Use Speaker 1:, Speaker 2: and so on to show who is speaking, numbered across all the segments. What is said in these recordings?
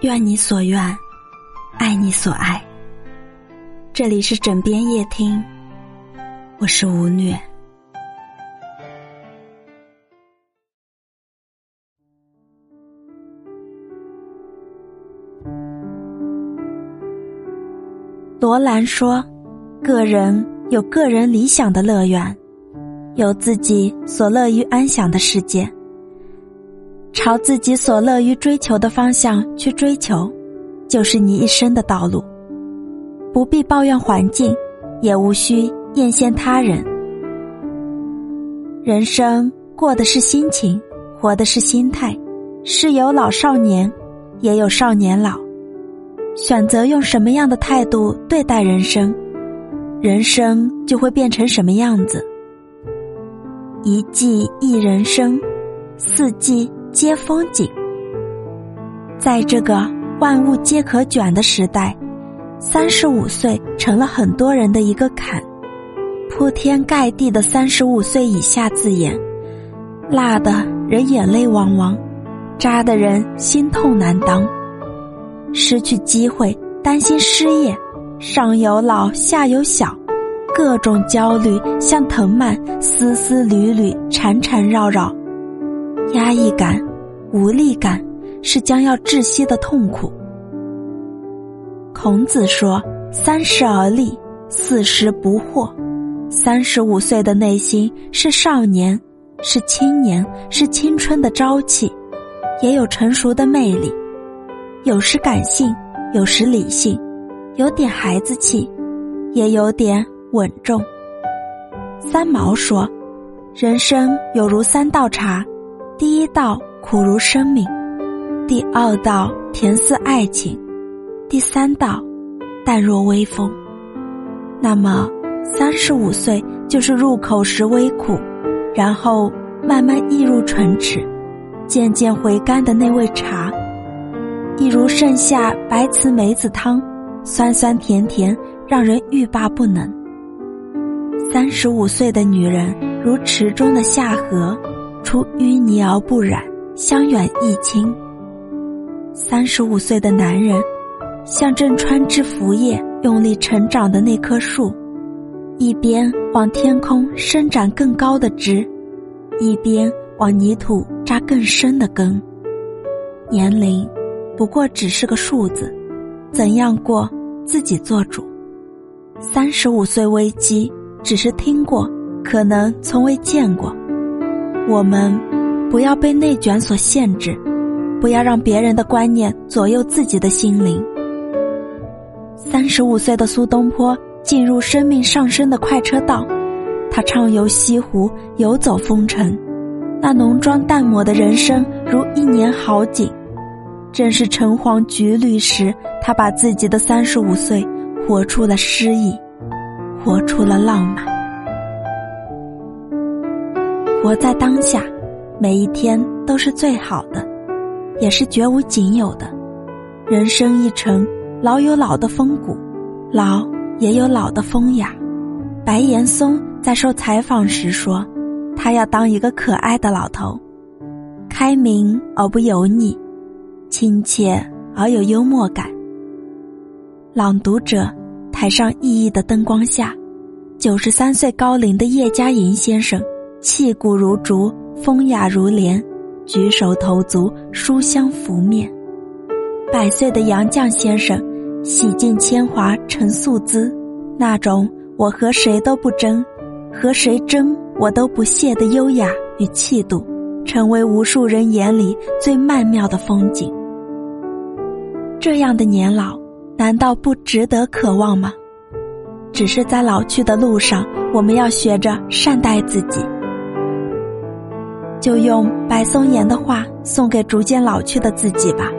Speaker 1: 愿你所愿，爱你所爱。这里是枕边夜听，我是吴虐。罗兰说：“个人有个人理想的乐园，有自己所乐于安享的世界。”朝自己所乐于追求的方向去追求，就是你一生的道路。不必抱怨环境，也无需艳羡他人。人生过的是心情，活的是心态，是有老少年，也有少年老。选择用什么样的态度对待人生，人生就会变成什么样子。一季一人生，四季。皆风景，在这个万物皆可卷的时代，三十五岁成了很多人的一个坎。铺天盖地的三十五岁以下字眼，辣的人眼泪汪汪，扎的人心痛难当。失去机会，担心失业，上有老下有小，各种焦虑像藤蔓，丝丝缕缕缠缠绕绕。压抑感、无力感是将要窒息的痛苦。孔子说：“三十而立，四十不惑。”三十五岁的内心是少年，是青年，是青春的朝气，也有成熟的魅力。有时感性，有时理性，有点孩子气，也有点稳重。三毛说：“人生有如三道茶。”第一道苦如生命，第二道甜似爱情，第三道淡若微风。那么，三十五岁就是入口时微苦，然后慢慢溢入唇齿，渐渐回甘的那味茶，一如盛夏白瓷梅子汤，酸酸甜甜，让人欲罢不能。三十五岁的女人，如池中的夏荷。出淤泥而不染，香远益清。三十五岁的男人，像正穿枝拂叶、用力成长的那棵树，一边往天空伸展更高的枝，一边往泥土扎更深的根。年龄不过只是个数字，怎样过自己做主。三十五岁危机，只是听过，可能从未见过。我们不要被内卷所限制，不要让别人的观念左右自己的心灵。三十五岁的苏东坡进入生命上升的快车道，他畅游西湖，游走风尘，那浓妆淡抹的人生如一年好景。正是橙黄橘绿时，他把自己的三十五岁活出了诗意，活出了浪漫。活在当下，每一天都是最好的，也是绝无仅有的。人生一程，老有老的风骨，老也有老的风雅。白岩松在受采访时说：“他要当一个可爱的老头，开明而不油腻，亲切而有幽默感。”朗读者，台上熠熠的灯光下，九十三岁高龄的叶嘉莹先生。气骨如竹，风雅如莲，举手投足书香拂面。百岁的杨绛先生，洗尽铅华成素姿，那种我和谁都不争，和谁争我都不屑的优雅与气度，成为无数人眼里最曼妙的风景。这样的年老，难道不值得渴望吗？只是在老去的路上，我们要学着善待自己。就用白松岩的话送给逐渐老去的自己吧。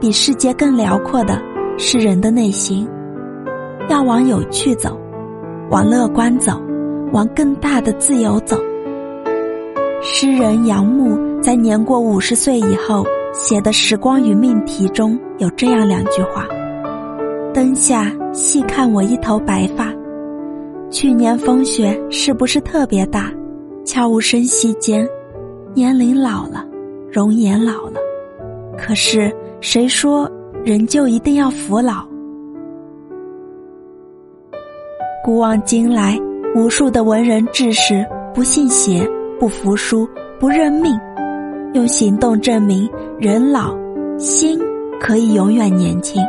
Speaker 1: 比世界更辽阔的是人的内心，要往有趣走，往乐观走，往更大的自由走。诗人杨牧在年过五十岁以后写的《时光与命题》中有这样两句话：“灯下细看我一头白发，去年风雪是不是特别大？悄无声息间。”年龄老了，容颜老了，可是谁说人就一定要服老？古往今来，无数的文人志士不信邪、不服输、不认命，用行动证明人老心可以永远年轻，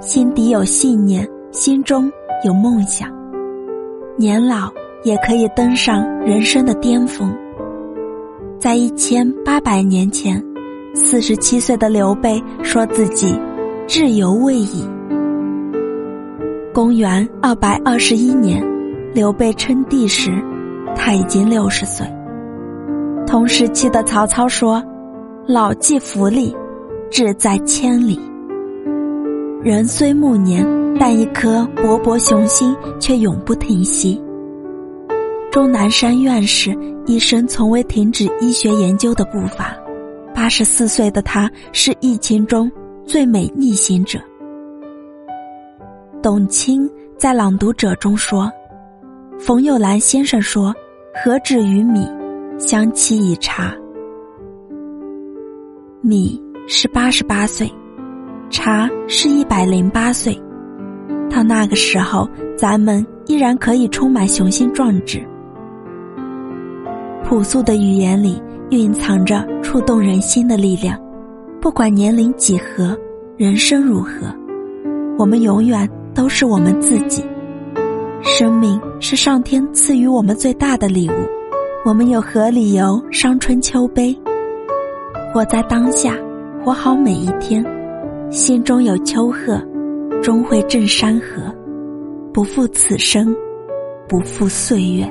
Speaker 1: 心底有信念，心中有梦想，年老也可以登上人生的巅峰。在一千八百年前，四十七岁的刘备说自己志犹未已。公元二百二十一年，刘备称帝时，他已经六十岁。同时期的曹操说：“老骥伏枥，志在千里。”人虽暮年，但一颗勃勃雄心却永不停息。钟南山院士一生从未停止医学研究的步伐，八十四岁的他是疫情中最美逆行者。董卿在《朗读者》中说：“冯友兰先生说，何止于米，相期以茶。米是八十八岁，茶是一百零八岁，到那个时候，咱们依然可以充满雄心壮志。”朴素的语言里蕴藏着触动人心的力量，不管年龄几何，人生如何，我们永远都是我们自己。生命是上天赐予我们最大的礼物，我们有何理由伤春秋悲？活在当下，活好每一天，心中有丘壑，终会镇山河。不负此生，不负岁月。